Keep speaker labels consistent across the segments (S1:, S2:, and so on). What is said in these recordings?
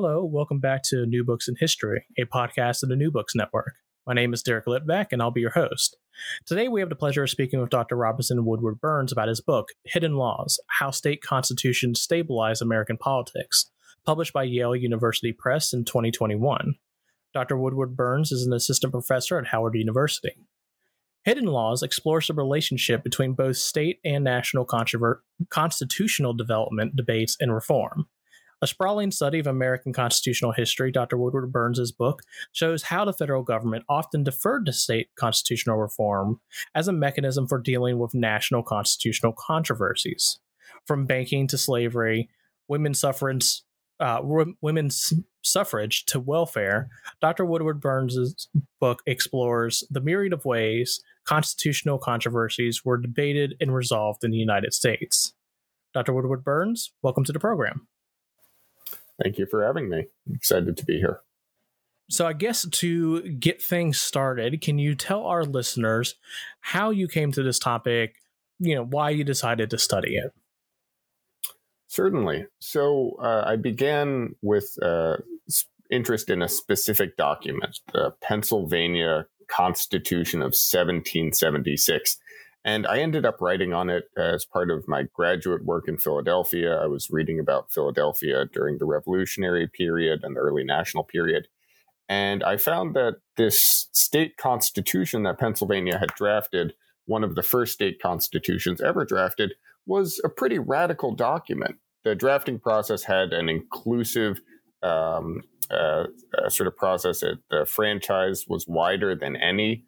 S1: Hello, welcome back to New Books in History, a podcast of the New Books Network. My name is Derek Litvak, and I'll be your host. Today, we have the pleasure of speaking with Dr. Robinson Woodward Burns about his book, Hidden Laws How State Constitutions Stabilize American Politics, published by Yale University Press in 2021. Dr. Woodward Burns is an assistant professor at Howard University. Hidden Laws explores the relationship between both state and national controver- constitutional development, debates, and reform. A sprawling study of American constitutional history, Dr. Woodward Burns' book shows how the federal government often deferred to state constitutional reform as a mechanism for dealing with national constitutional controversies. From banking to slavery, women's suffrage, uh, women's suffrage to welfare, Dr. Woodward Burns' book explores the myriad of ways constitutional controversies were debated and resolved in the United States. Dr. Woodward Burns, welcome to the program.
S2: Thank you for having me. I'm excited to be here.
S1: So, I guess to get things started, can you tell our listeners how you came to this topic, you know, why you decided to study it?
S2: Certainly. So, uh, I began with uh, interest in a specific document, the Pennsylvania Constitution of 1776. And I ended up writing on it as part of my graduate work in Philadelphia. I was reading about Philadelphia during the Revolutionary period and the early national period. And I found that this state constitution that Pennsylvania had drafted, one of the first state constitutions ever drafted, was a pretty radical document. The drafting process had an inclusive um, uh, uh, sort of process. It, the franchise was wider than any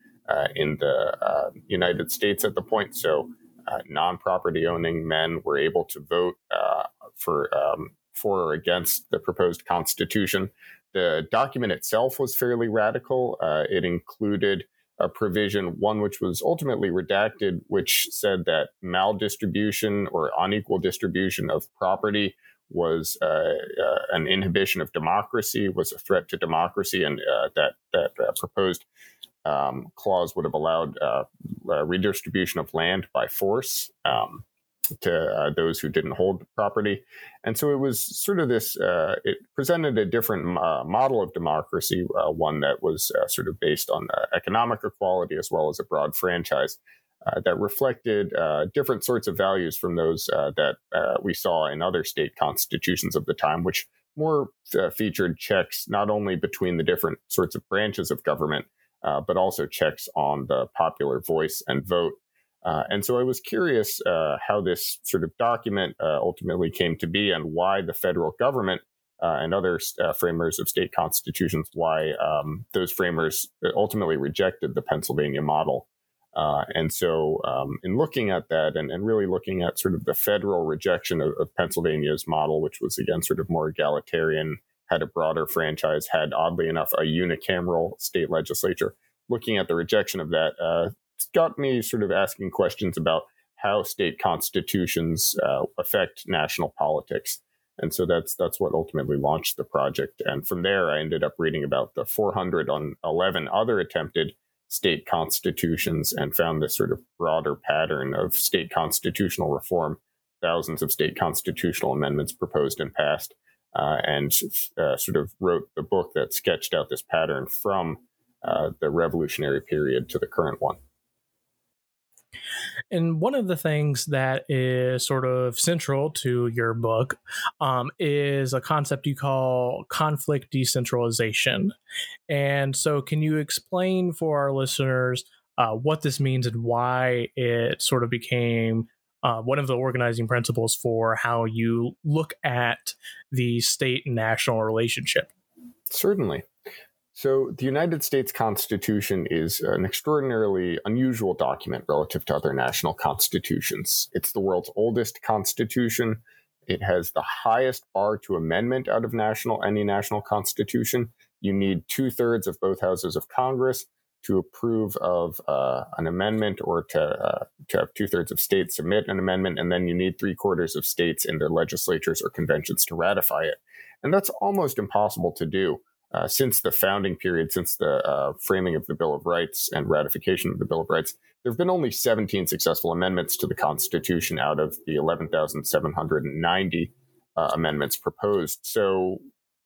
S2: in the uh, United States at the point. So uh, non-property owning men were able to vote uh, for um, for or against the proposed constitution. The document itself was fairly radical. Uh, it included a provision, one which was ultimately redacted, which said that maldistribution or unequal distribution of property was uh, uh, an inhibition of democracy, was a threat to democracy, and uh, that that proposed um, clause would have allowed uh, redistribution of land by force um, to uh, those who didn't hold property. And so it was sort of this, uh, it presented a different uh, model of democracy, uh, one that was uh, sort of based on economic equality as well as a broad franchise. that reflected different sorts of values from those that we saw in other state constitutions of the time, which more featured checks not only between the different sorts of branches of government, uh, but also checks on the popular voice and vote. Uh, and so I was curious uh, how this sort of document uh, ultimately came to be and why the federal government uh, and other uh, framers of state constitutions, why um, those framers ultimately rejected the Pennsylvania model. and so, um, in looking at that and, and, really looking at sort of the federal rejection of, of Pennsylvania's model, which was again sort of more egalitarian, had a broader franchise, had oddly enough a unicameral state legislature. Looking at the rejection of that, uh, got me sort of asking questions about how state constitutions uh, affect national politics. And so that's that's what ultimately launched the project. And from there, I ended up reading about the 411 other attempted state constitutions and found this sort of broader pattern of state constitutional reform. Thousands of state constitutional amendments proposed and passed uh, and uh, sort of wrote the book that sketched out this pattern from uh, the revolutionary period to the current one.
S1: And one of the things that is sort of central to your book um, is a concept you call conflict decentralization. And so, can you explain for our listeners uh, what this means and why it sort of became uh, one of the organizing principles for how you look at the state and national relationship?
S2: Certainly. So, the United States Constitution is an extraordinarily unusual document relative to other national constitutions. It's the world's oldest constitution. It has the highest bar to amendment out of national any national constitution. You need two thirds of both houses of Congress to approve of uh, an amendment or to uh, to have two thirds of states submit an amendment, and then you need three quarters of states in their legislatures or conventions to ratify it. And that's almost impossible to do. Uh, since the founding period, since the uh, framing of the Bill of Rights and ratification of the Bill of Rights, there have been only 17 successful amendments to the Constitution out of the 11,790 uh, amendments proposed. So,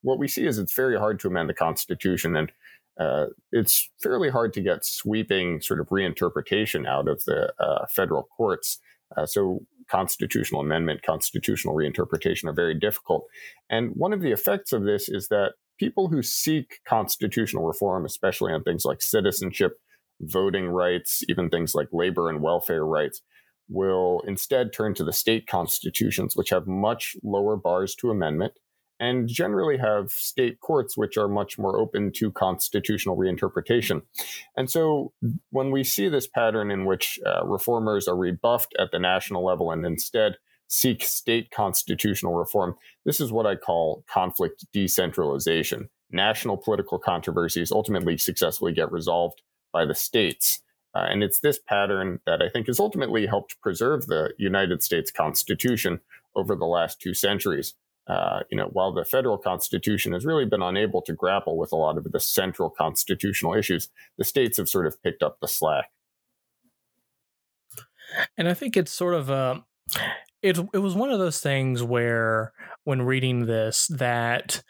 S2: what we see is it's very hard to amend the Constitution, and uh, it's fairly hard to get sweeping sort of reinterpretation out of the uh, federal courts. Uh, so, constitutional amendment, constitutional reinterpretation are very difficult. And one of the effects of this is that people who seek constitutional reform, especially on things like citizenship, voting rights, even things like labor and welfare rights, will instead turn to the state constitutions, which have much lower bars to amendment and generally have state courts which are much more open to constitutional reinterpretation. And so when we see this pattern in which uh, reformers are rebuffed at the national level and instead seek state constitutional reform. This is what I call conflict decentralization. National political controversies ultimately successfully get resolved by the states. Uh, and it's this pattern that I think has ultimately helped preserve the United States Constitution over the last two centuries. Uh, you know, while the federal constitution has really been unable to grapple with a lot of the central constitutional issues, the states have sort of picked up the slack.
S1: And I think it's sort of a it it was one of those things where when reading this that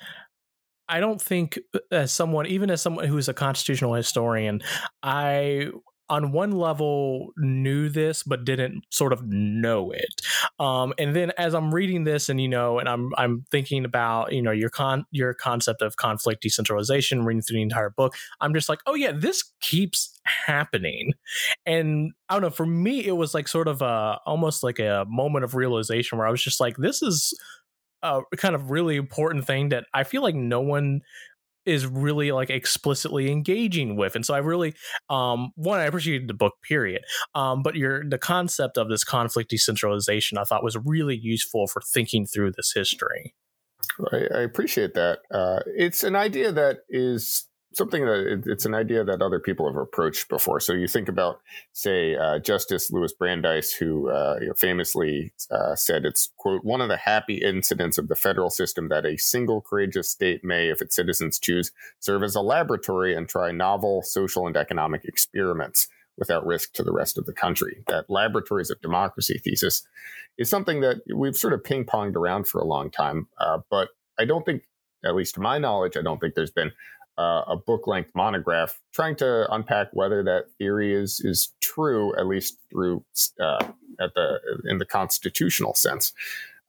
S1: I don't think uh, as someone even as someone who is a constitutional historian I on one level knew this but didn't sort of know it. Um, and then as i'm reading this and you know and i'm i'm thinking about you know your con your concept of conflict decentralization reading through the entire book i'm just like oh yeah this keeps happening. And i don't know for me it was like sort of a almost like a moment of realization where i was just like this is a kind of really important thing that i feel like no one is really like explicitly engaging with and so i really um one i appreciated the book period um but your the concept of this conflict decentralization i thought was really useful for thinking through this history
S2: I, I appreciate that. Uh, it's an idea that is something that it's an idea that other people have approached before. So you think about, say, uh, Justice Louis Brandeis, who uh, famously uh, said it's quote one of the happy incidents of the federal system that a single courageous state may, if its citizens choose, serve as a laboratory and try novel social and economic experiments without risk to the rest of the country. That laboratories of democracy thesis is something that we've sort of ping ponged around for a long time, uh, but I don't think at least to my knowledge, I don't think there's been uh, a book length monograph trying to unpack whether that theory is is true, at least through uh, at the in the constitutional sense.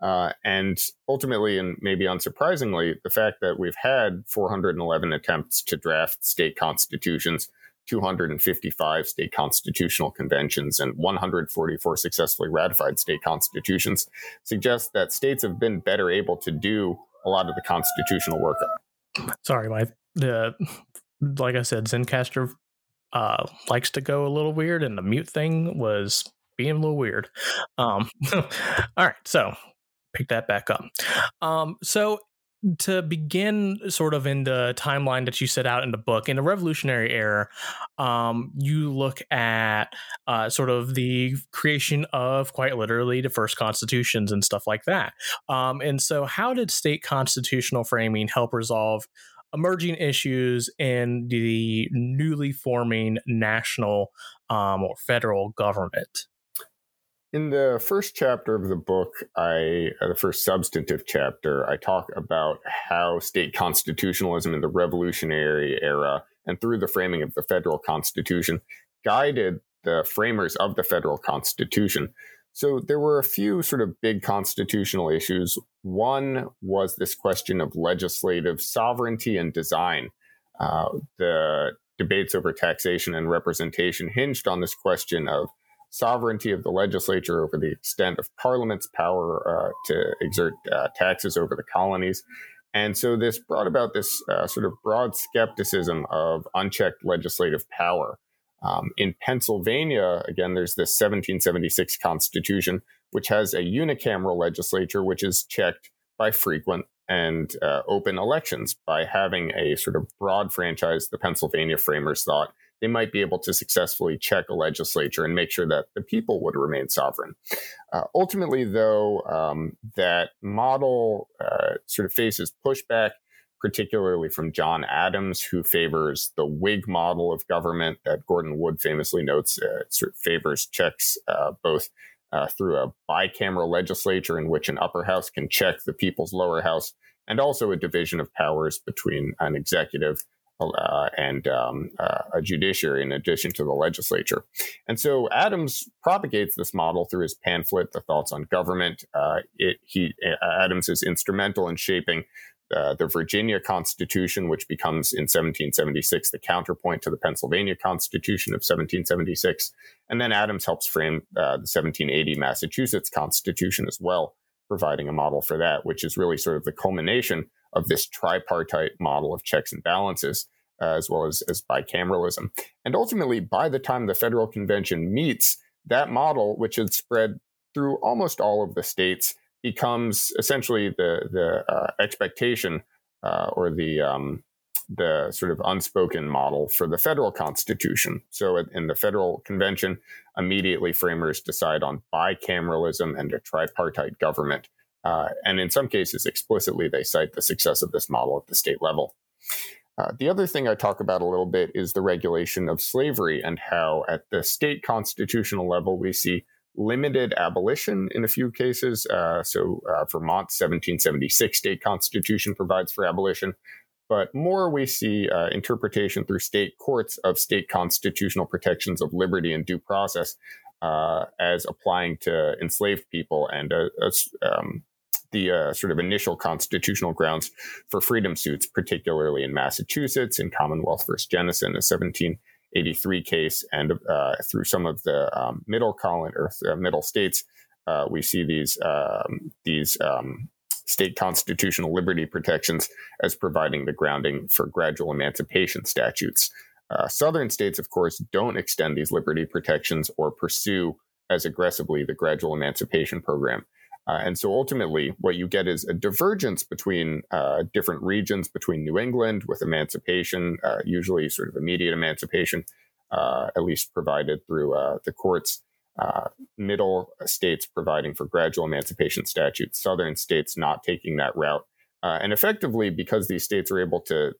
S2: Uh, and ultimately, and maybe unsurprisingly, the fact that we've had 411 attempts to draft state constitutions, 255 state constitutional conventions, and 144 successfully ratified state constitutions suggests that states have been better able to do a lot of the constitutional work.
S1: Sorry, my the like I said, Zencastr uh, likes to go a little weird, and the mute thing was being a little weird. Um, all right, so pick that back up. Um, so to begin sort of in the timeline that you set out in the book in the revolutionary era um, you look at uh, sort of the creation of quite literally the first constitutions and stuff like that um, and so how did state constitutional framing help resolve emerging issues in the newly forming national um, or federal government.
S2: In the first chapter of the book, I uh, the first substantive chapter, I talk about how state constitutionalism in the Revolutionary era and through the framing of the federal constitution guided the framers of the federal constitution. So there were a few sort of big constitutional issues. One was this question of legislative sovereignty and design. Uh, the debates over taxation and representation hinged on this question of sovereignty of the legislature over the extent of Parliament's power uh, to exert uh, taxes over the colonies. And so this brought about this uh, sort of broad skepticism of unchecked legislative power. Um, in Pennsylvania, again, there's this 1776 Constitution, which has a unicameral legislature, which is checked by frequent and uh, open elections. By having a sort of broad franchise, the Pennsylvania framers thought they might be able to successfully check a legislature and make sure that the people would remain sovereign. Uh, ultimately, though, um, that model uh, sort of faces pushback particularly from John Adams, who favors the Whig model of government that Gordon Wood famously notes uh, sort of favors checks uh, both uh, through a bicameral legislature in which an upper house can check the people's lower house, and also a division of powers between an executive uh, and um, uh, a judiciary in addition to the legislature. And so Adams propagates this model through his pamphlet, The Thoughts on Government. Uh, it, he, Adams is instrumental in shaping uh, the Virginia Constitution, which becomes in 1776 the counterpoint to the Pennsylvania Constitution of 1776. And then Adams helps frame uh, the 1780 Massachusetts Constitution as well, providing a model for that, which is really sort of the culmination of this tripartite model of checks and balances. Uh, as well as, as bicameralism. And ultimately, by the time the federal convention meets, that model, which had spread through almost all of the states, becomes essentially the the uh, expectation uh, or the um, the sort of unspoken model for the federal constitution. So in the federal convention, immediately framers decide on bicameralism and a tripartite government. Uh, and in some cases, explicitly, they cite the success of this model at the state level. Uh, the other thing I talk about a little bit is the regulation of slavery and how, at the state constitutional level, we see limited abolition in a few cases. Uh, so, uh, Vermont's 1776 state constitution provides for abolition, but more we see uh, interpretation through state courts of state constitutional protections of liberty and due process uh, as applying to enslaved people and uh, um, the uh, sort of initial constitutional grounds for freedom suits, particularly in Massachusetts in Commonwealth versus Jennison, a 1783 case, and uh, through some of the um, middle colony or uh, middle states, uh, we see these um, these um, state constitutional liberty protections as providing the grounding for gradual emancipation statutes. Uh, southern states, of course, don't extend these liberty protections or pursue as aggressively the gradual emancipation program. Uh, and so ultimately, what you get is a divergence between uh, different regions between New England with emancipation, uh, usually sort of immediate emancipation, uh, at least provided through uh, the courts, uh, middle states providing for gradual emancipation statutes, southern states not taking that route. and effectively, because these states are able to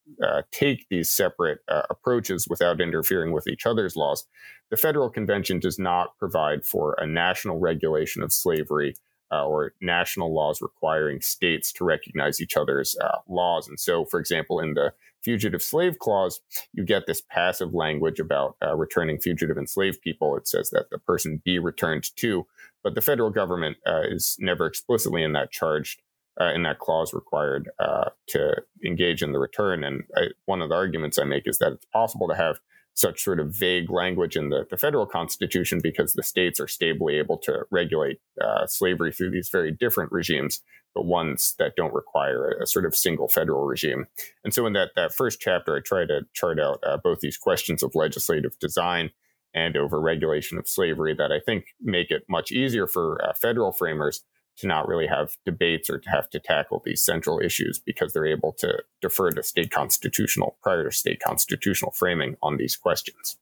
S2: take these separate approaches without interfering with each other's laws, the federal convention does not provide for a national regulation of slavery uh, or national laws requiring states to recognize each other's uh, laws. And so, for example, in the Fugitive Slave Clause, you get this passive language about uh, returning fugitive enslaved people. It says that the person be returned to, but the federal government uh, is never explicitly in that charged. Uh, in that clause required uh, to engage in the return. And I, one of the arguments I make is that it's possible to have such sort of vague language in the, the federal constitution because the states are stably able to regulate uh, slavery through these very different regimes, but ones that don't require a, a, sort of single federal regime. And so in that, that first chapter, I try to chart out uh, both these questions of legislative design and over regulation of slavery that I think make it much easier for uh, federal framers to not really have debates or to have to tackle these central issues because they're able to defer to state constitutional prior to state constitutional framing on these questions.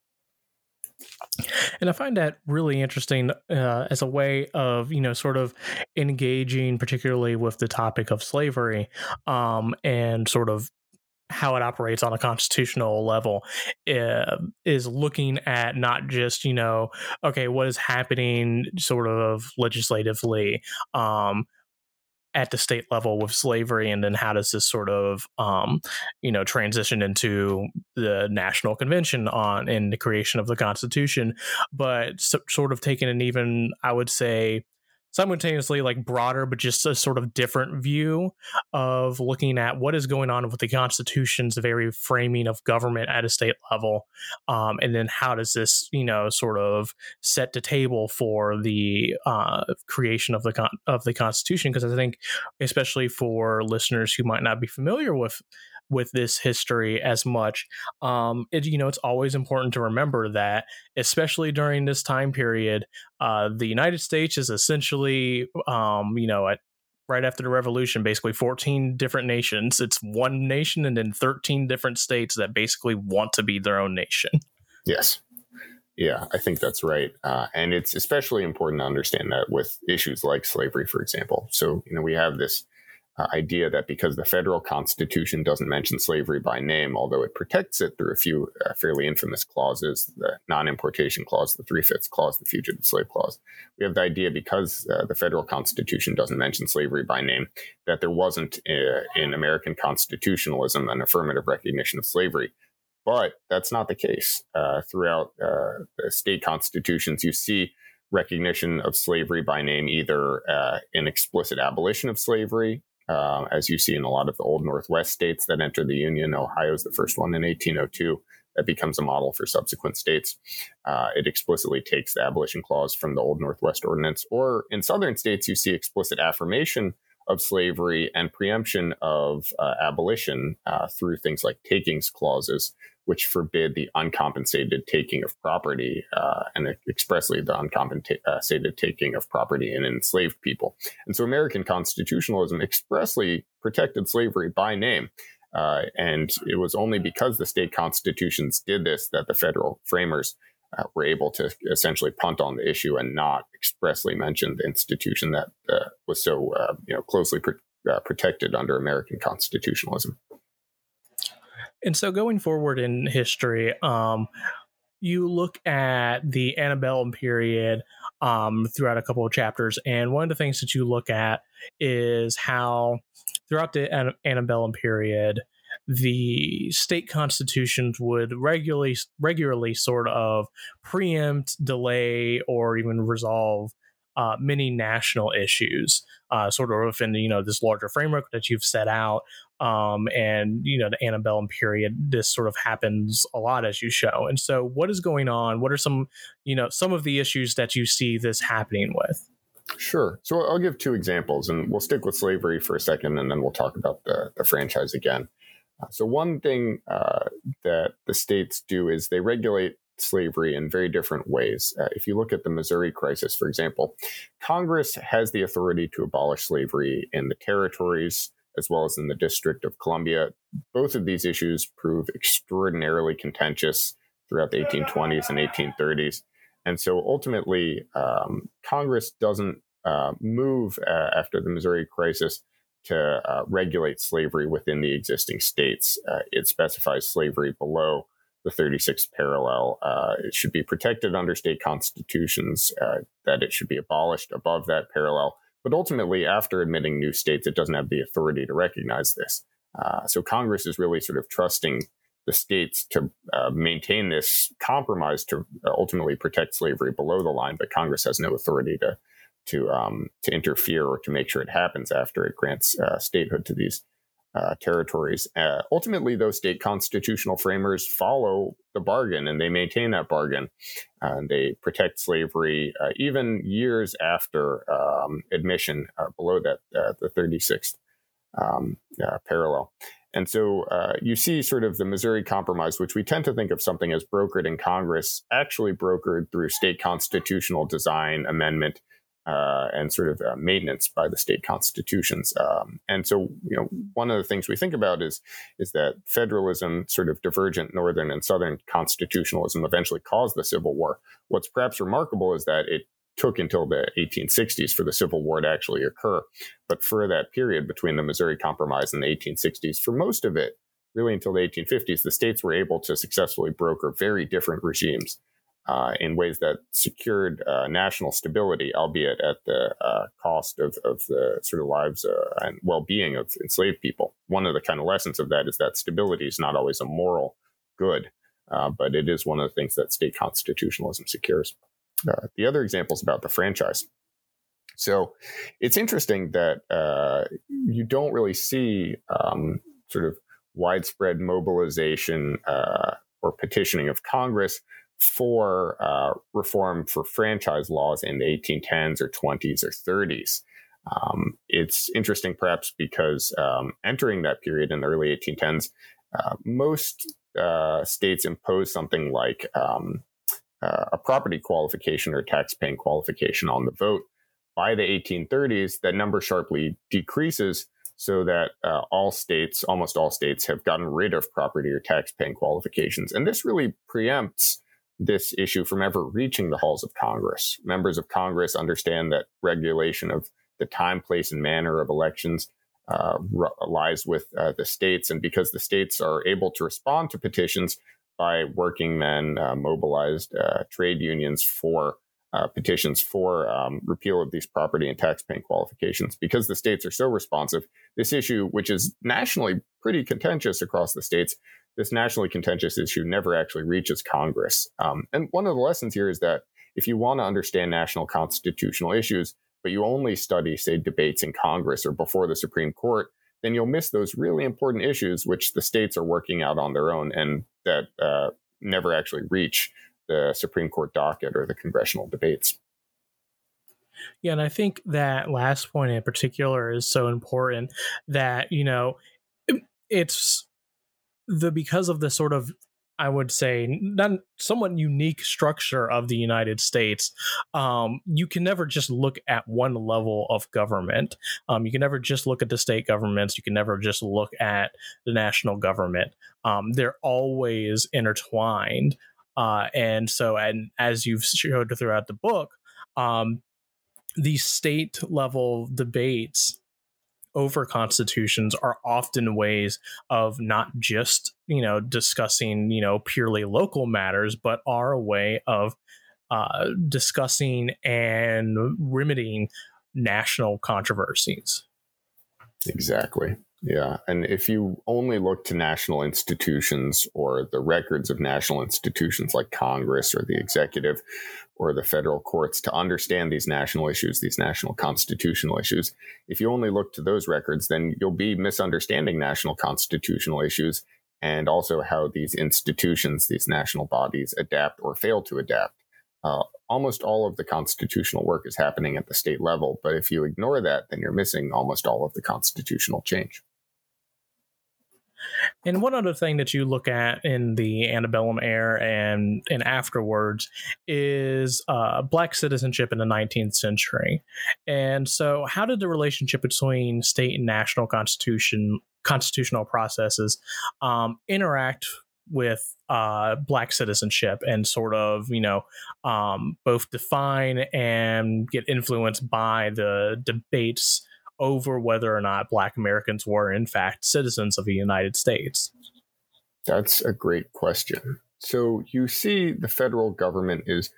S1: And I find that really interesting uh, as a way of, you know, sort of engaging, particularly with the topic of slavery um, and sort of how it operates on a constitutional level uh, is looking at not just you know okay what is happening sort of legislatively um, at the state level with slavery, and then how does this sort of um, you know transition into the national convention on in the creation of the Constitution, but so, sort of taking an even I would say simultaneously like broader but just a sort of different view of looking at what is going on with the constitution's very framing of government at a state level um, and then how does this you know sort of set the table for the uh, creation of the con- of the constitution? Because i think especially for listeners who might not be familiar with with this history as much. Um, it, you know, it's always important to remember that, especially during this time period, uh, the United States is essentially, um, you know, at right after the revolution basically 14 different nations. It's one nation and then 13 different states that basically want to be their own nation.
S2: Yes. Yeah i think that's right uh, and it's especially important to understand that with issues like slavery for example. So you know we have this uh, idea that because the federal constitution doesn't mention slavery by name, although it protects it through a few uh, fairly infamous clauses, the non-importation clause, the three-fifths clause, the fugitive slave clause, we have the idea because uh, the federal constitution doesn't mention slavery by name, that there wasn't uh, in American constitutionalism an affirmative recognition of slavery. But that's not the case. Uh, throughout uh, the state constitutions, you see recognition of slavery by name, either uh, explicit abolition of slavery uh, as you see in a lot of the old Northwest states that entered the Union. Ohio is the first one in 1802 that becomes a model for subsequent states. Uh, it explicitly takes the abolition clause from the Old Northwest Ordinance. Or in Southern states, you see explicit affirmation of slavery and preemption of uh, abolition uh, through things like takings clauses, which forbid the uncompensated taking of property uh, and expressly the uncompensated taking of property in enslaved people. And so American constitutionalism expressly protected slavery by name. Uh, and it was only because the state constitutions did this that the federal framers uh, were able to essentially punt on the issue and not expressly mention the institution that uh, was so uh, you know closely uh, protected under American constitutionalism.
S1: And so going forward in history, um, you look at the antebellum period um, throughout a couple of chapters, and one of the things that you look at is how throughout the antebellum period, the state constitutions would regularly regularly sort of preempt, delay, or even resolve uh, many national issues, uh, sort of within you know this larger framework that you've set out. Um, and you know the antebellum period, this sort of happens a lot as you show. And so, what is going on? What are some you know some of the issues that you see this happening with?
S2: Sure. So I'll give two examples, and we'll stick with slavery for a second, and then we'll talk about the, the franchise again. Uh, so one thing uh, that the states do is they regulate slavery in very different ways. Uh, if you look at the Missouri crisis, for example, Congress has the authority to abolish slavery in the territories as well as in the District of Columbia. Both of these issues prove extraordinarily contentious throughout the 1820s and 1830s. And so ultimately, um, Congress doesn't uh, move uh, after the Missouri crisis to uh, regulate slavery within the existing states. Uh, it specifies slavery below the 36th parallel. Uh, it should be protected under state constitutions, uh, that it should be abolished above that parallel. But ultimately, after admitting new states, it doesn't have the authority to recognize this. Uh, so Congress is really sort of trusting the states to uh, maintain this compromise to ultimately protect slavery below the line, but Congress has no authority to to um, to interfere or to make sure it happens after it grants uh, statehood to these uh, territories. Uh, ultimately, those state constitutional framers follow the bargain and they maintain that bargain. Uh, and they protect slavery uh, even years after um, admission uh, below that the 36th um, parallel. And so you see sort of the Missouri Compromise, which we tend to think of something as brokered in Congress, actually brokered through state constitutional design amendment uh, and sort of uh, maintenance by the state constitutions. Um, and so, you know, one of the things we think about is is that federalism, sort of divergent northern and southern constitutionalism, eventually caused the Civil War. What's perhaps remarkable is that it took until the 1860s for the Civil War to actually occur. But for that period between the Missouri Compromise and the 1860s, for most of it, really until the 1850s, the states were able to successfully broker very different regimes uh, in ways that secured uh, national stability, albeit at the uh, cost of, of the sort of lives uh, and well being of enslaved people. One of the kind of lessons of that is that stability is not always a moral good, uh, but it is one of the things that state constitutionalism secures. Uh, the other example is about the franchise. So it's interesting that you don't really see um, sort of widespread mobilization or petitioning of Congress for uh, reform for franchise laws in the 1810s or 20s or 30s. Um, it's interesting, perhaps, because um, entering that period in the early 1810s, uh, most uh, states imposed something like um, uh, a property qualification or tax paying qualification on the vote. By the 1830s, that number sharply decreases so that uh, all states, almost all states, have gotten rid of property or tax paying qualifications. And this really preempts this issue from ever reaching the halls of Congress. Members of Congress understand that regulation of the time, place, and manner of elections uh, lies with uh, the states. And because the states are able to respond to petitions by working men, uh, mobilized uh, trade unions for uh, petitions for um, repeal of these property and tax paying qualifications, because the states are so responsive, this issue, which is nationally pretty contentious across the states, this nationally contentious issue never actually reaches Congress. Um, and one of the lessons here is that if you want to understand national constitutional issues, but you only study, say, debates in Congress or before the Supreme Court, then you'll miss those really important issues which the states are working out on their own and that uh, never actually reach the Supreme Court docket or the congressional debates.
S1: Yeah, and I think that last point in particular is so important that, you know, it's the because of the sort of I would say not somewhat unique structure of the United States, um, you can never just look at one level of government. Um, you can never just look at the state governments. You can never just look at the national government. Um, they're always intertwined, uh, and so and as you've showed throughout the book, um, these state level debates over constitutions are often ways of not just you know discussing you know purely local matters but are a way of uh, discussing and remedying national controversies
S2: exactly yeah. And if you only look to national institutions or the records of national institutions like Congress or the executive or the federal courts to understand these national issues, these national constitutional issues, if you only look to those records, then you'll be misunderstanding national constitutional issues and also how these institutions, these national bodies adapt or fail to adapt. Uh, almost all of the constitutional work is happening at the state level, but if you ignore that, then you're missing almost all of the constitutional change.
S1: And one other thing that you look at in the antebellum era and and afterwards is uh, black citizenship in the 19th century. And so, how did the relationship between state and national constitution constitutional processes um, interact with uh, black citizenship and sort of you know um, both define and get influenced by the debates over whether or not Black Americans were, in fact, citizens of the United States?
S2: That's a great question. So you see, the federal government is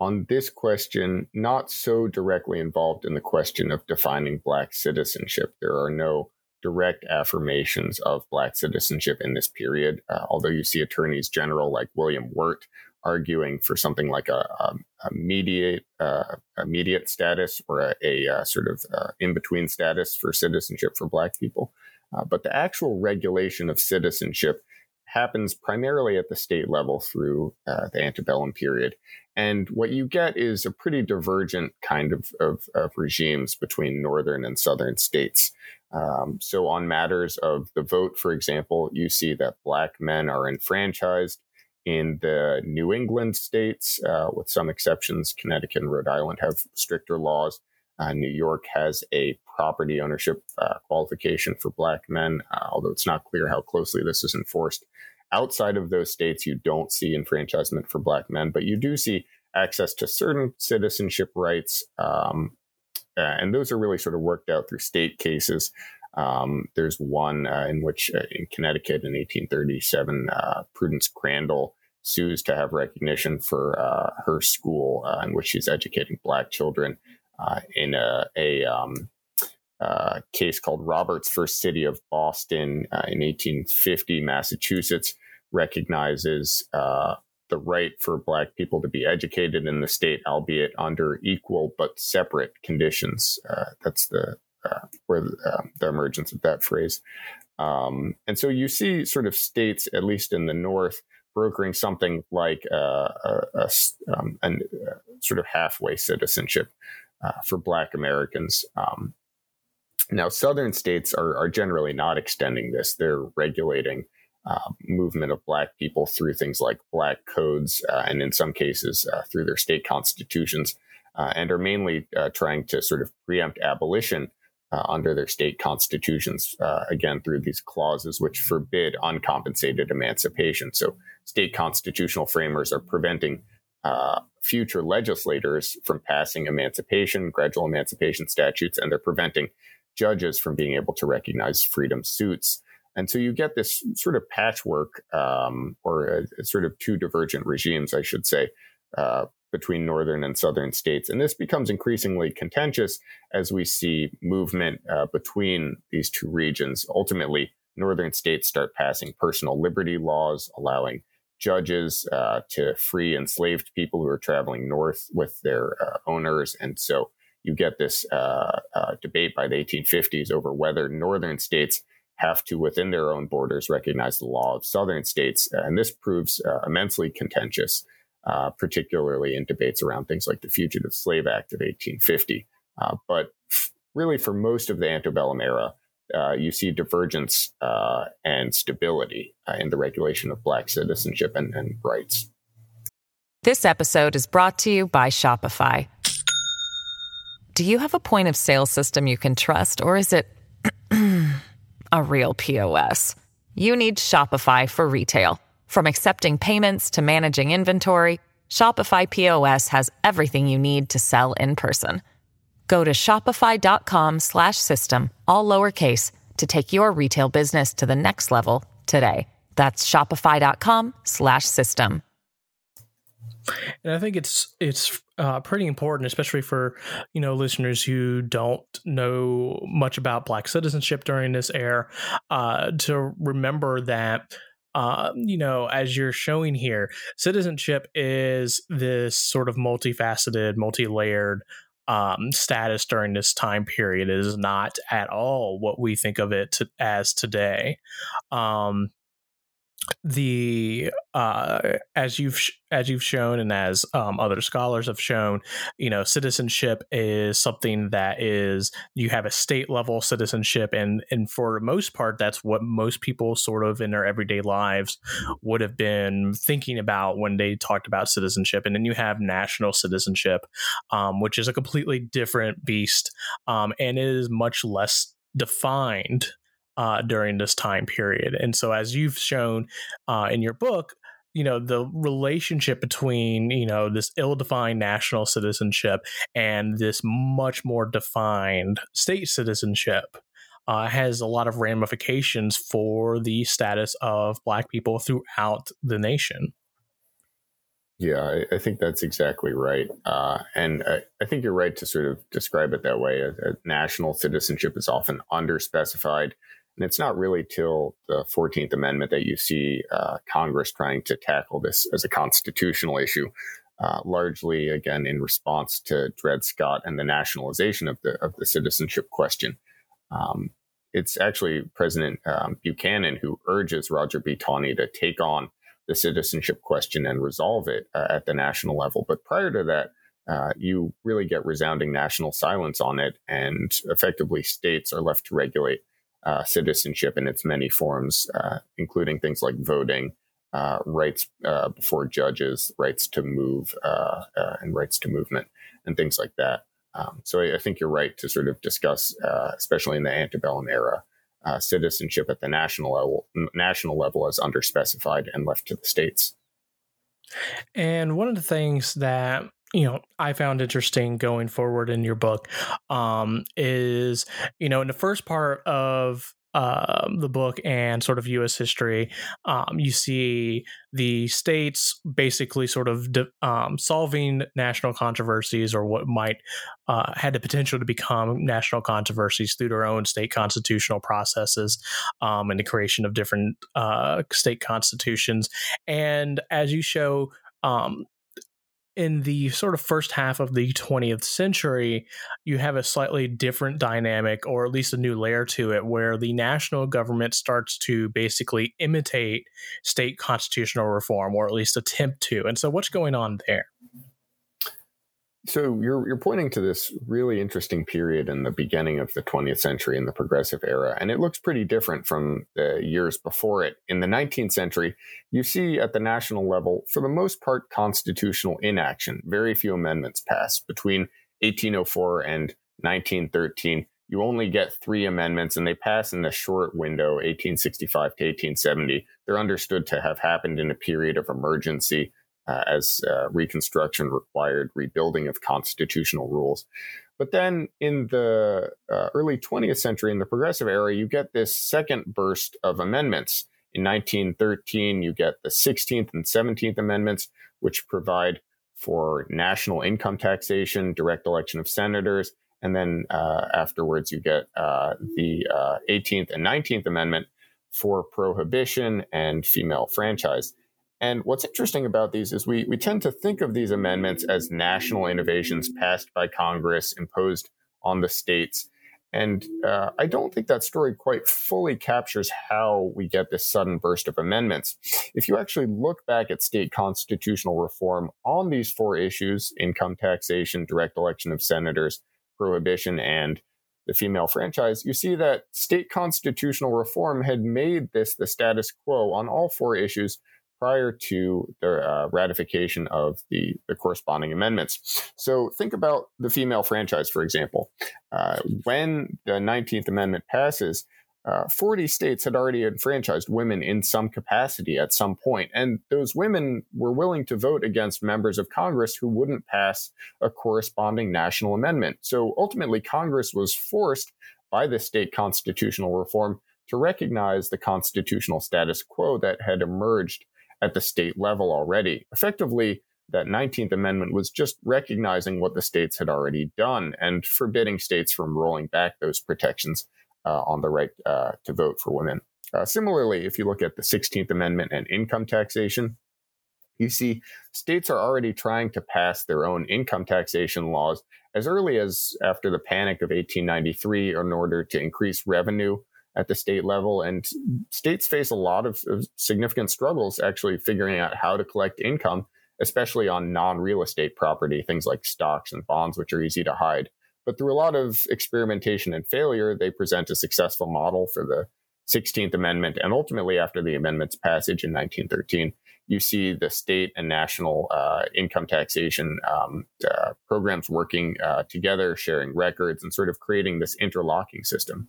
S2: on this question not so directly involved in the question of defining Black citizenship. There are no direct affirmations of Black citizenship in this period, uh, although you see attorneys general like William Wirt arguing for something like a, a, a immediate uh, immediate status or a, a uh, sort of uh, in between status for citizenship for Black people. Uh, but the actual regulation of citizenship happens primarily at the state level through uh, the antebellum period. And what you get is a pretty divergent kind of, of, of regimes between northern and southern states. Um, so, on matters of the vote, for example, you see that black men are enfranchised in the New England states, uh, with some exceptions. Connecticut and Rhode Island have stricter laws. Uh, New York has a property ownership uh, qualification for Black men, uh, although it's not clear how closely this is enforced. Outside of those states, you don't see enfranchisement for Black men, but you do see access to certain citizenship rights. Um, and those are really sort of worked out through state cases. Um, there's one uh, in which, uh, in Connecticut in 1837, uh, Prudence Crandall sues to have recognition for uh, her school uh, in which she's educating black children uh, in a, a um, uh, case called Roberts versus City of Boston uh, in 1850. Massachusetts recognizes uh, the right for black people to be educated in the state, albeit under equal but separate conditions. that's the where the, the emergence of that phrase. Um, and so you see sort of states, at least in the North, brokering something like uh, a, a, um, a, sort of halfway citizenship uh, for Black Americans. Um, now, Southern states are, are, generally not extending this. They're regulating uh, movement of Black people through things like Black codes, uh, and in some cases uh, through their state constitutions, uh, and are mainly trying to sort of preempt abolition uh, under their state constitutions, uh, again, through these clauses which forbid uncompensated emancipation. So, state constitutional framers are preventing uh, future legislators from passing emancipation, gradual emancipation statutes, and they're preventing judges from being able to recognize freedom suits. And so you get this sort of patchwork, um, or a, a sort of two divergent regimes, I should say, uh, between northern and southern states. And this becomes increasingly contentious as we see movement uh, between these two regions. Ultimately, northern states start passing personal liberty laws, allowing judges uh, to free enslaved people who are traveling north with their uh, owners. And so you get this uh, uh, debate by the 1850s over whether northern states have to, within their own borders, recognize the law of southern states. And this proves uh, immensely contentious uh, particularly in debates around things like the Fugitive Slave Act of 1850. Uh, but f- really, for most of the antebellum era, uh, you see divergence uh, and stability uh, in the regulation of Black citizenship and, and rights.
S3: This episode is brought to you by Shopify. Do you have a point of sale system you can trust, or is it a real POS? You need Shopify for retail. From accepting payments to managing inventory, Shopify POS has everything you need to sell in person. Go to shopify.com/system all lowercase to take your retail business to the next level today. That's shopify.com/system.
S1: And I think it's it's uh, pretty important, especially for you know listeners who don't know much about Black citizenship during this era, uh, to remember that uh, you know, as you're showing here, citizenship is this sort of multifaceted, multi-layered um, status during this time period. It is not at all what we think of it to, as today. Um, the uh, as you've sh- as you've shown and as um, other scholars have shown, you know, citizenship is something that is you have a state level citizenship, and and for the most part, that's what most people sort of in their everyday lives would have been thinking about when they talked about citizenship, and then you have national citizenship, um, which is a completely different beast, um, and is much less defined uh, during this time period. And so, as you've shown uh, in your book, you know the relationship between you know this ill-defined national citizenship and this much more defined state citizenship uh, has a lot of ramifications for the status of black people throughout the nation
S2: yeah i, I think that's exactly right uh, and I, I, think you're right to sort of describe it that way a, a national citizenship is often underspecified and it's not really till the 14th Amendment that you see uh, Congress trying to tackle this as a constitutional issue, uh, largely, again, in response to Dred Scott and the nationalization of the, of the citizenship question. Um, it's actually President um, Buchanan who urges Roger B. Taney to take on the citizenship question and resolve it uh, at the national level. But prior to that, uh, you really get resounding national silence on it, and effectively states are left to regulate uh, citizenship in its many forms, uh, including things like voting, uh, rights uh, before judges, rights to move, uh, uh, and rights to movement, and things like that. Um, so I, I, think you're right to sort of discuss, especially in the antebellum era, citizenship at the national level, national level as underspecified and left to the states.
S1: And one of the things that you know i found interesting going forward in your book um, is you know in the first part of um, the book and sort of U.S. history, um, you see the states basically sort of de- um, solving national controversies or what might uh, had the potential to become national controversies through their own state constitutional processes um, and the creation of different uh, state constitutions. And as you show, um, in the sort of first half of the 20th century, you have a slightly different dynamic, or at least a new layer to it, where the national government starts to basically imitate state constitutional reform, or at least attempt to. And so, what's going on there?
S2: So you're you're pointing to this really interesting period in the beginning of the 20th century in the progressive era, and it looks pretty different from the years before it. In the 19th century, you see at the national level, for the most part, constitutional inaction. Very few amendments pass between 1804 and 1913. You only get three amendments, and they pass in the short window, 1865 to 1870. They're understood to have happened in a period of emergency uh, as uh, Reconstruction required rebuilding of constitutional rules. But then in the uh, early 20th century, in the progressive era, you get this second burst of amendments. In 1913, you get the 16th and 17th Amendments, which provide for national income taxation, direct election of senators, and then uh, afterwards you get uh, the 18th uh, and 19th Amendment for prohibition and female franchise. And what's interesting about these is we, we tend to think of these amendments as national innovations passed by Congress, imposed on the states. And uh, I don't think that story quite fully captures how we get this sudden burst of amendments. If you actually look back at state constitutional reform on these four issues income taxation, direct election of senators, prohibition, and the female franchise, you see that state constitutional reform had made this the status quo on all four issues prior to the uh, ratification of the, the corresponding amendments. So think about the female franchise, for example. Uh, when the 19th Amendment passes, uh, 40 states had already enfranchised women in some capacity at some point, and those women were willing to vote against members of Congress who wouldn't pass a corresponding national amendment. So ultimately, Congress was forced by the state constitutional reform to recognize the constitutional status quo that had emerged at the state level already. Effectively, that 19th Amendment was just recognizing what the states had already done and forbidding states from rolling back those protections uh, on the right uh, to vote for women. Uh, similarly, if you look at the 16th Amendment and income taxation, you see states are already trying to pass their own income taxation laws as early as after the panic of 1893 in order to increase revenue at the state level. And states face a lot of, of significant struggles actually figuring out how to collect income, especially on non real estate property, things like stocks and bonds, which are easy to hide. But through a lot of experimentation and failure, they present a successful model for the 16th Amendment. And ultimately, after the amendment's passage in 1913, you see the state and national uh, income taxation um, uh, programs working uh, together, sharing records, and sort of creating this interlocking system.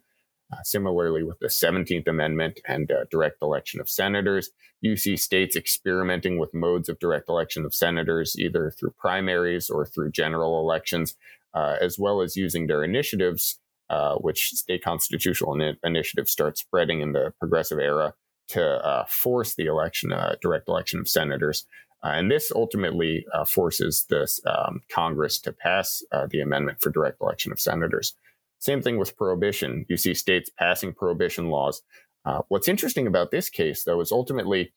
S2: Uh, similarly, with the 17th Amendment and uh, direct election of senators, you see states experimenting with modes of direct election of senators, either through primaries or through general elections, uh, as well as using their initiatives, uh, which state constitutional in- initiatives start spreading in the progressive era to uh, force the election, uh, direct election of senators. and this ultimately forces this um, Congress to pass the amendment for direct election of senators. Same thing with prohibition. You see states passing prohibition laws. Uh, what's interesting about this case, though, is ultimately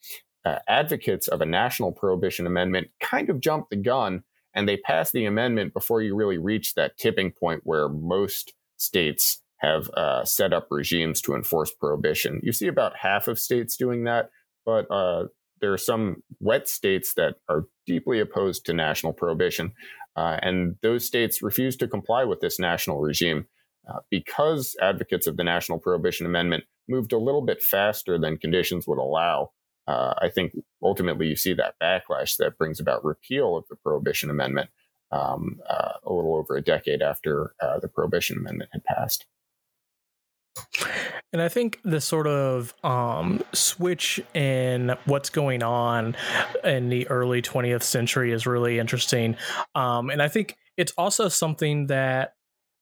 S2: uh, advocates of a national prohibition amendment kind of jumped the gun and they passed the amendment before you really reach that tipping point where most states have uh, set up regimes to enforce prohibition. You see about half of states doing that, but uh, there are some wet states that are deeply opposed to national prohibition. Uh, and those states refuse to comply with this national regime. Uh, because advocates of the National Prohibition Amendment moved a little bit faster than conditions would allow, uh, I think ultimately you see that backlash that brings about repeal of the Prohibition Amendment um, uh, a little over a decade after uh, the Prohibition Amendment had passed.
S1: And I think the sort of um, switch in what's going on in the early 20th century is really interesting. Um, and I think it's also something that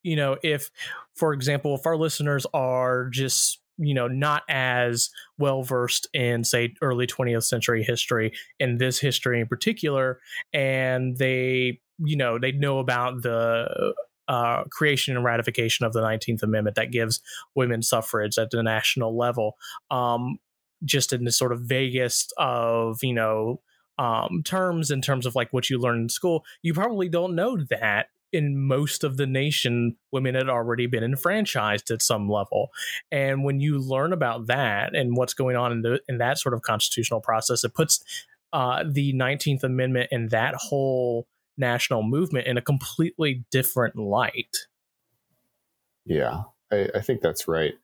S1: you know, if, for example, if our listeners are just you know not as well versed in say early 20th century history in this history in particular and they you know they know about the uh, creation and ratification of the 19th amendment that gives women suffrage at the national level um, just in the sort of vaguest of you know um, terms in terms of like what you learn in school you probably don't know that in most of the nation, women had already been enfranchised at some level. And when you learn about that and what's going on in, the, in that sort of constitutional process, it puts uh, the 19th Amendment and that whole national movement in a completely different light.
S2: Yeah, I, I think that's right.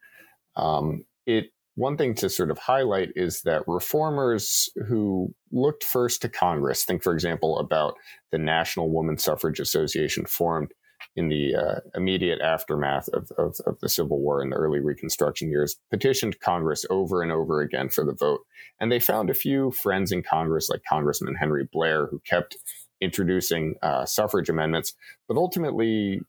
S2: Um, it one thing to sort of highlight is that reformers who looked first to Congress, think, for example, about the National Woman Suffrage Association formed in the uh, immediate aftermath of, of, of, the Civil War in the early Reconstruction years, petitioned Congress over and over again for the vote. And they found a few friends in Congress, like Congressman Henry Blair, who kept introducing uh, suffrage amendments. But ultimately,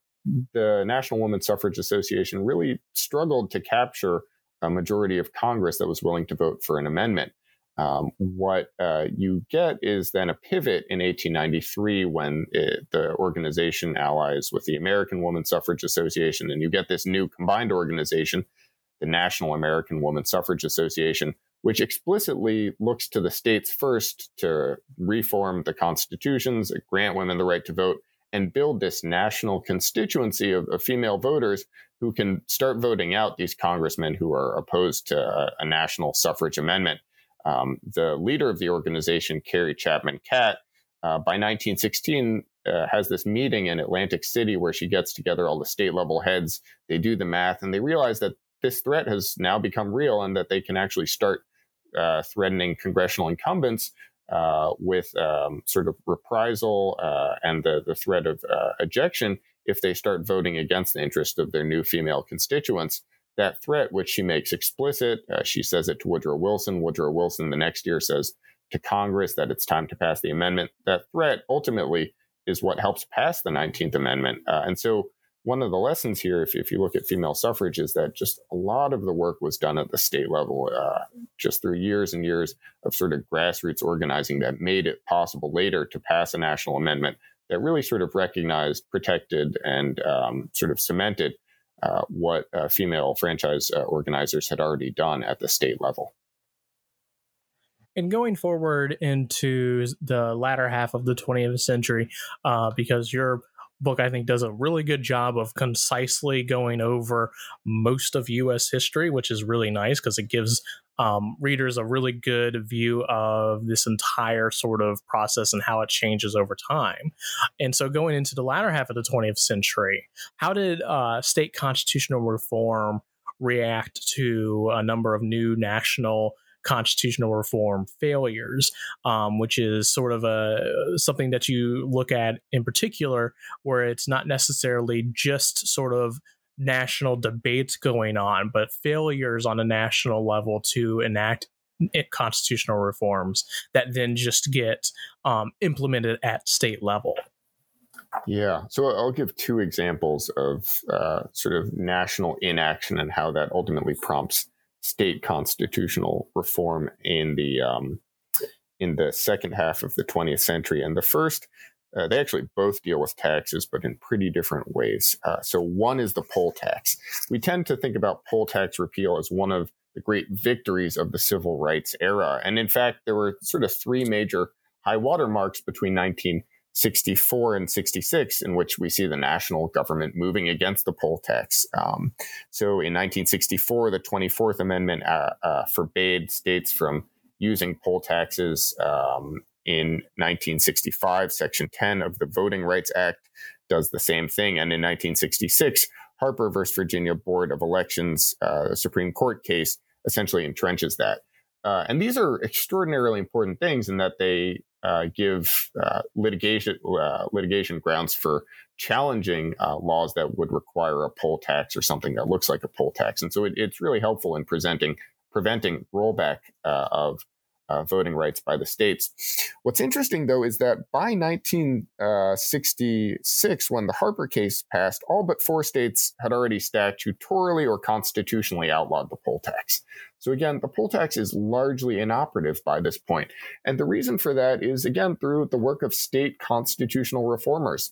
S2: the National Woman Suffrage Association really struggled to capture a majority of Congress that was willing to vote for an amendment. Um, what uh, you get is then a pivot in 1893 when it, the organization allies with the American Woman Suffrage Association, and you get this new combined organization, the National American Woman Suffrage Association, which explicitly looks to the states first to reform the constitutions, grant women the right to vote, and build this national constituency of, of female voters who can start voting out these congressmen who are opposed to a, a national suffrage amendment. Um, the leader of the organization, Carrie Chapman Catt, uh, by 1916 uh, has this meeting in Atlantic City where she gets together all the state level heads. They do the math and they realize that this threat has now become real and that they can actually start uh, threatening congressional incumbents uh, with um, sort of reprisal uh, and the, the threat of uh, ejection if they start voting against the interest of their new female constituents. That threat, which she makes explicit, uh, she says it to Woodrow Wilson. Woodrow Wilson the next year says to Congress that it's time to pass the amendment. That threat ultimately is what helps pass the 19th Amendment. Uh, and so one of the lessons here, if, if you look at female suffrage, is that just a lot of the work was done at the state level, uh, just through years and years of sort of grassroots organizing that made it possible later to pass a national amendment that really sort of recognized, protected, and um, sort of cemented uh, what uh, female franchise uh, organizers had already done at the state level.
S1: And going forward into the latter half of the 20th century, uh, because you're book I think does a really good job of concisely going over most of U.S. history, which is really nice because it gives um, readers a really good view of this entire sort of process and how it changes over time. And so, going into the latter half of the 20th century, how did uh, state constitutional reform react to a number of new national constitutional reform failures, um, which is sort of a something that you look at in particular, where it's not necessarily just sort of national debates going on, but failures on a national level to enact constitutional reforms that then just get um, implemented at state level.
S2: Yeah, so I'll give two examples of uh, sort of national inaction and how that ultimately prompts state constitutional reform in the um, in the second half of the 20th century. And the first, uh, they actually both deal with taxes, but in pretty different ways. Uh, so one is the poll tax. We tend to think about poll tax repeal as one of the great victories of the civil rights era. And in fact, there were sort of three major high water marks between 19 64 and 66, in which we see the national government moving against the poll tax. Um, so in 1964, the 24th Amendment uh, uh, forbade states from using poll taxes. Um, in 1965, Section 10 of the Voting Rights Act does the same thing. And in 1966, Harper versus Virginia Board of Elections, uh, Supreme Court case, essentially entrenches that. Uh, and these are extraordinarily important things in that they uh, give uh, litigation uh, litigation grounds for challenging uh, laws that would require a poll tax or something that looks like a poll tax. And so it, it's really helpful in presenting preventing rollback uh, of uh, voting rights by the states. What's interesting, though, is that by 1966, when the Harper case passed, all but four states had already statutorily or constitutionally outlawed the poll tax. So again, the poll tax is largely inoperative by this point. And the reason for that is, again, through the work of state constitutional reformers.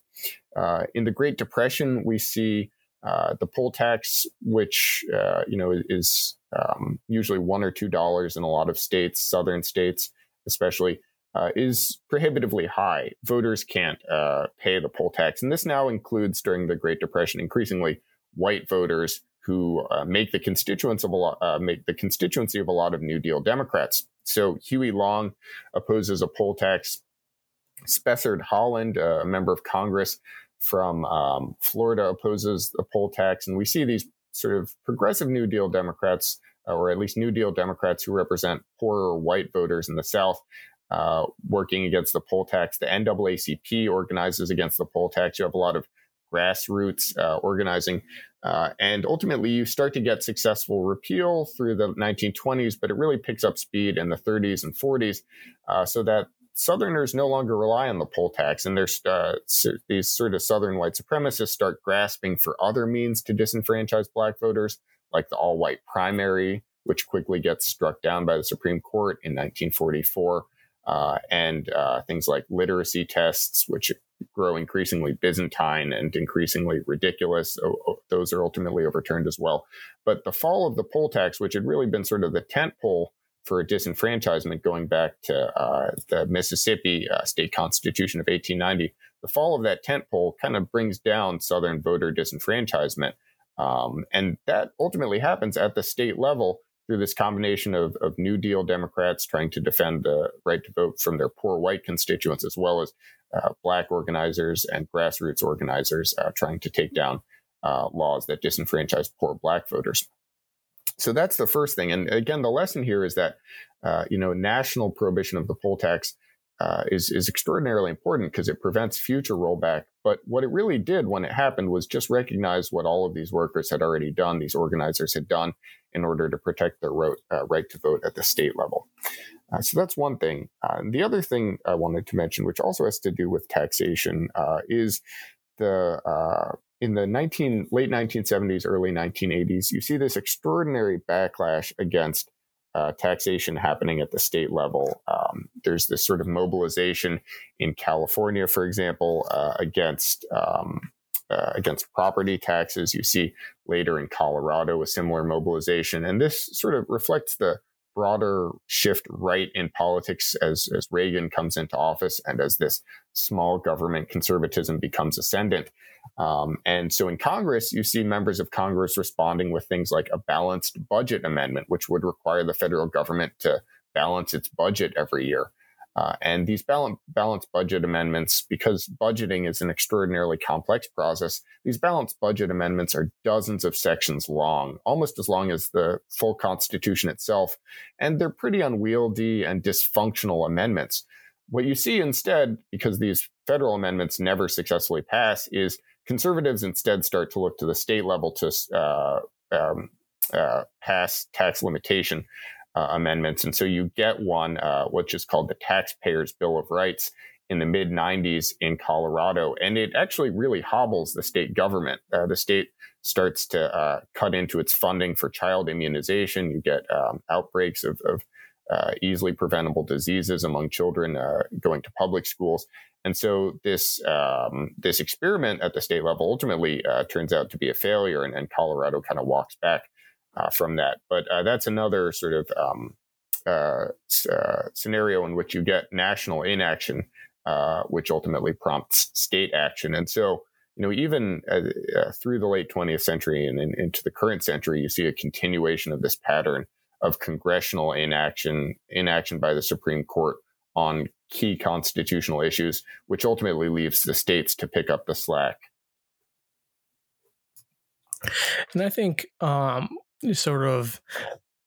S2: Uh, in the Great Depression, we see uh, the poll tax, which uh, you know is um, usually one or two dollars in a lot of states, southern states especially, uh, is prohibitively high. Voters can't uh, pay the poll tax, and this now includes during the Great Depression increasingly white voters who uh, make the constituents of a lot, make the constituency of a lot of New Deal Democrats. So Huey Long opposes a poll tax. Spessard Holland, a member of Congress from um, Florida, opposes a poll tax, and we see these sort of progressive New Deal Democrats, uh, or at least New Deal Democrats who represent poorer white voters in the South, uh, working against the poll tax. The NAACP organizes against the poll tax. You have a lot of grassroots uh, organizing. Uh, and ultimately, you start to get successful repeal through the 1920s, but it really picks up speed in the 30s and 40s uh, so that Southerners no longer rely on the poll tax, and there's uh, these sort of Southern white supremacists start grasping for other means to disenfranchise Black voters, like the all-white primary, which quickly gets struck down by the Supreme Court in 1944, uh, and uh, things like literacy tests, which grow increasingly Byzantine and increasingly ridiculous. Those are ultimately overturned as well. But the fall of the poll tax, which had really been sort of the tent pole for disenfranchisement going back to uh, the Mississippi uh, state constitution of 1890. The fall of that tent pole kind of brings down Southern voter disenfranchisement. Um, and that ultimately happens at the state level through this combination of, of New Deal Democrats trying to defend the right to vote from their poor white constituents, as well as uh, Black organizers and grassroots organizers uh, trying to take down uh, laws that disenfranchise poor Black voters. So that's the first thing. And again, the lesson here is that, uh, you know, national prohibition of the poll tax uh, is, is extraordinarily important because it prevents future rollback. But what it really did when it happened was just recognize what all of these workers had already done, these organizers had done in order to protect their right, uh, right to vote at the state level. Uh, so that's one thing. Uh, the other thing I wanted to mention, which also has to do with taxation, uh, is the uh, in the 19, late 1970s, early 1980s, you see this extraordinary backlash against uh, taxation happening at the state level. Um, there's this sort of mobilization in California, for example, uh, against um, uh, against property taxes. You see later in Colorado a similar mobilization, and this sort of reflects the broader shift right in politics as, as Reagan comes into office and as this small government conservatism becomes ascendant. Um, and so in Congress, you see members of Congress responding with things like a balanced budget amendment, which would require the federal government to balance its budget every year. Uh, and these balance, balanced budget amendments, because budgeting is an extraordinarily complex process, these balanced budget amendments are dozens of sections long, almost as long as the full Constitution itself. And they're pretty unwieldy and dysfunctional amendments. What you see instead, because these federal amendments never successfully pass, is conservatives instead start to look to the state level to uh, um, uh, pass tax limitation uh, amendments. And so you get one, uh, which is called the Taxpayers Bill of Rights in the mid 90s in Colorado. And it actually really hobbles the state government. Uh, the state starts to uh, cut into its funding for child immunization. You get um, outbreaks of, of uh, easily preventable diseases among children uh, going to public schools. And so this um, this experiment at the state level ultimately turns out to be a failure, and, and Colorado kind of walks back uh, from that. But uh, that's another sort of um, uh, uh, scenario in which you get national inaction, which ultimately prompts state action. And so, you know, even through the late 20th century and in, into the current century, you see a continuation of this pattern of congressional inaction, inaction by the Supreme Court on key constitutional issues, which ultimately leaves the states to pick up the slack.
S1: And I think um, sort of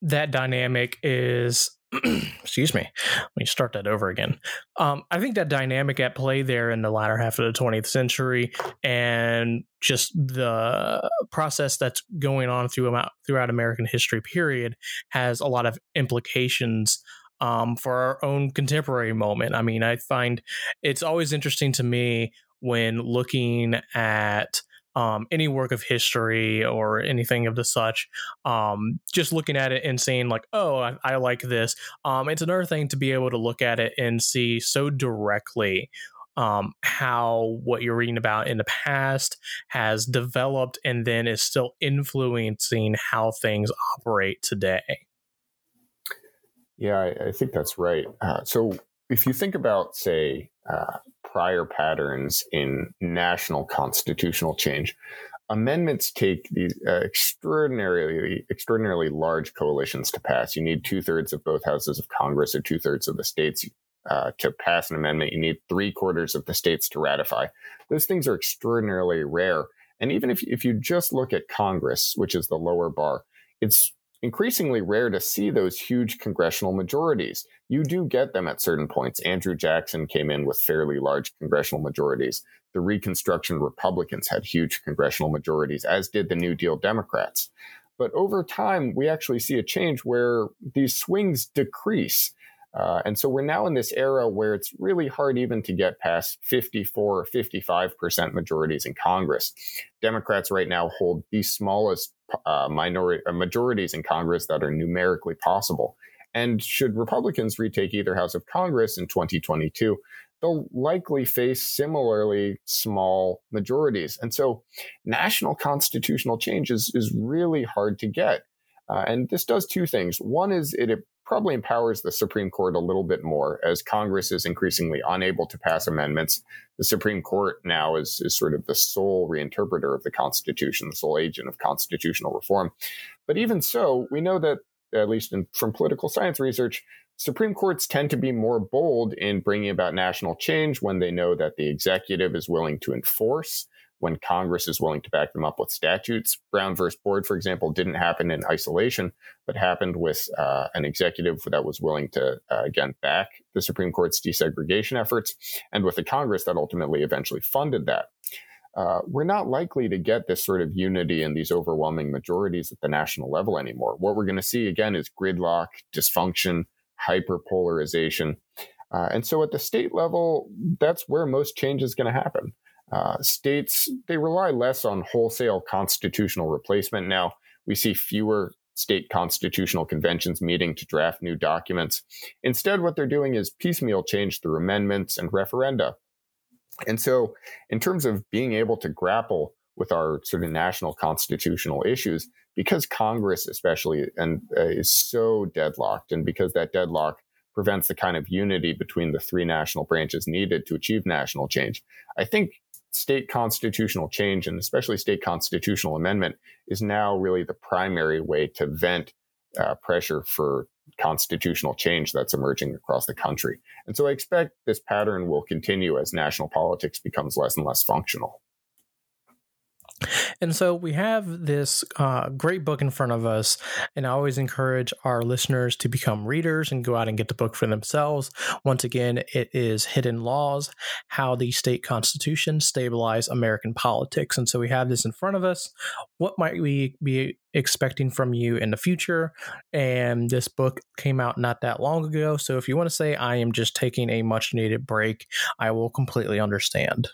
S1: that dynamic is excuse me let me start that over again um, i think that dynamic at play there in the latter half of the 20th century and just the process that's going on throughout throughout american history period has a lot of implications um, for our own contemporary moment. I mean, I find it's always interesting to me when looking at um, any work of history or anything of the such, um, just looking at it and saying like, "Oh, I, I like this." Um, it's another thing to be able to look at it and see so directly um, how what you're reading about in the past has developed and then is still influencing how things operate today.
S2: Yeah, I, I think that's right. Uh, so if you think about, say, uh, prior patterns in national constitutional change, amendments take these uh, extraordinarily extraordinarily large coalitions to pass. You need two thirds of both houses of Congress or two thirds of the states uh, to pass an amendment. You need three quarters of the states to ratify. Those things are extraordinarily rare. And even if if you just look at Congress, which is the lower bar, it's increasingly rare to see those huge congressional majorities. You do get them at certain points. Andrew Jackson came in with fairly large congressional majorities. The Reconstruction Republicans had huge congressional majorities, as did the New Deal Democrats. But over time, we actually see a change where these swings decrease. Uh, and so we're now in this era where it's really hard even to get past 54 or 55% majorities in Congress. Democrats right now hold the smallest uh, minority uh, majorities in Congress that are numerically possible. And should Republicans retake either house of Congress in 2022, they'll likely face similarly small majorities. And so national constitutional change is, is really hard to get. Uh, and this does two things. One is it, probably empowers the Supreme Court a little bit more as Congress is increasingly unable to pass amendments. The Supreme Court now is, is sort of the sole reinterpreter of the Constitution, the sole agent of constitutional reform. But even so, we know that, at least in, from political science research, Supreme Courts tend to be more bold in bringing about national change when they know that the executive is willing to enforce when Congress is willing to back them up with statutes. Brown versus Board, for example, didn't happen in isolation, but happened with uh, an executive that was willing to, uh, again, back the Supreme Court's desegregation efforts, and with a Congress that ultimately eventually funded that. Uh, we're not likely to get this sort of unity and these overwhelming majorities at the national level anymore. What we're going to see again is gridlock, dysfunction, hyperpolarization. Uh, and so at the state level, that's where most change is going to happen. Uh, states they rely less on wholesale constitutional replacement now. We see fewer state constitutional conventions meeting to draft new documents. Instead, what they're doing is piecemeal change through amendments and referenda. And so, in terms of being able to grapple with our sort of national constitutional issues, because Congress, especially, and uh, is so deadlocked, and because that deadlock prevents the kind of unity between the three national branches needed to achieve national change, I think state constitutional change and especially state constitutional amendment is now really the primary way to vent uh, pressure for constitutional change that's emerging across the country. And so I expect this pattern will continue as national politics becomes less and less functional.
S1: And so we have this uh, great book in front of us, and I always encourage our listeners to become readers and go out and get the book for themselves. Once again, it is Hidden Laws How the State Constitution Stabilized American Politics. And so we have this in front of us. What might we be expecting from you in the future? And this book came out not that long ago. So if you want to say, I am just taking a much needed break, I will completely understand.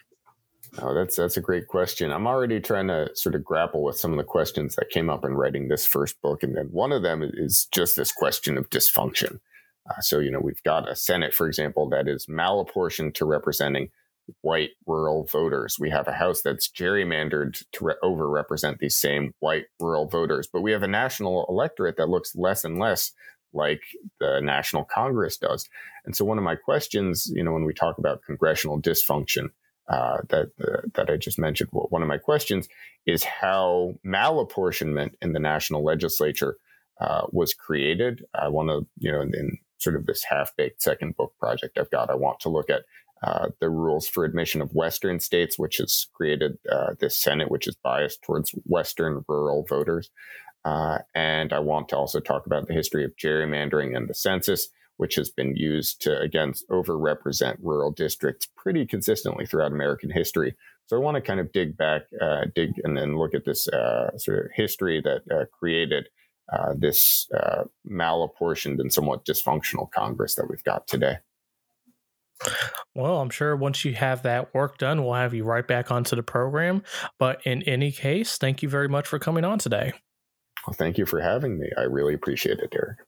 S2: Oh, that's that's a great question. I'm already trying to sort of grapple with some of the questions that came up in writing this first book, and then one of them is just this question of dysfunction. Uh, so, you know, we've got a Senate, for example, that is malapportioned to representing white rural voters. We have a House that's gerrymandered to re- overrepresent these same white rural voters, but we have a national electorate that looks less and less like the National Congress does. And so, one of my questions, you know, when we talk about congressional dysfunction uh, that uh, that I just mentioned. One of my questions is how malapportionment in the national legislature uh, was created. I want to, you know, in, in sort of this half-baked second book project I've got, I want to look at uh, the rules for admission of Western states, which has created uh, this Senate, which is biased towards Western rural voters. Uh, and I want to also talk about the history of gerrymandering and the census which has been used to, again, overrepresent rural districts pretty consistently throughout American history. So I want to kind of dig back, uh, dig and then look at this uh, sort of history that uh, created uh, this uh, malapportioned and somewhat dysfunctional Congress that we've got today.
S1: Well, I'm sure once you have that work done, we'll have you right back onto the program. But in any case, thank you very much for coming on today.
S2: Well, thank you for having me. I really appreciate it, Derek.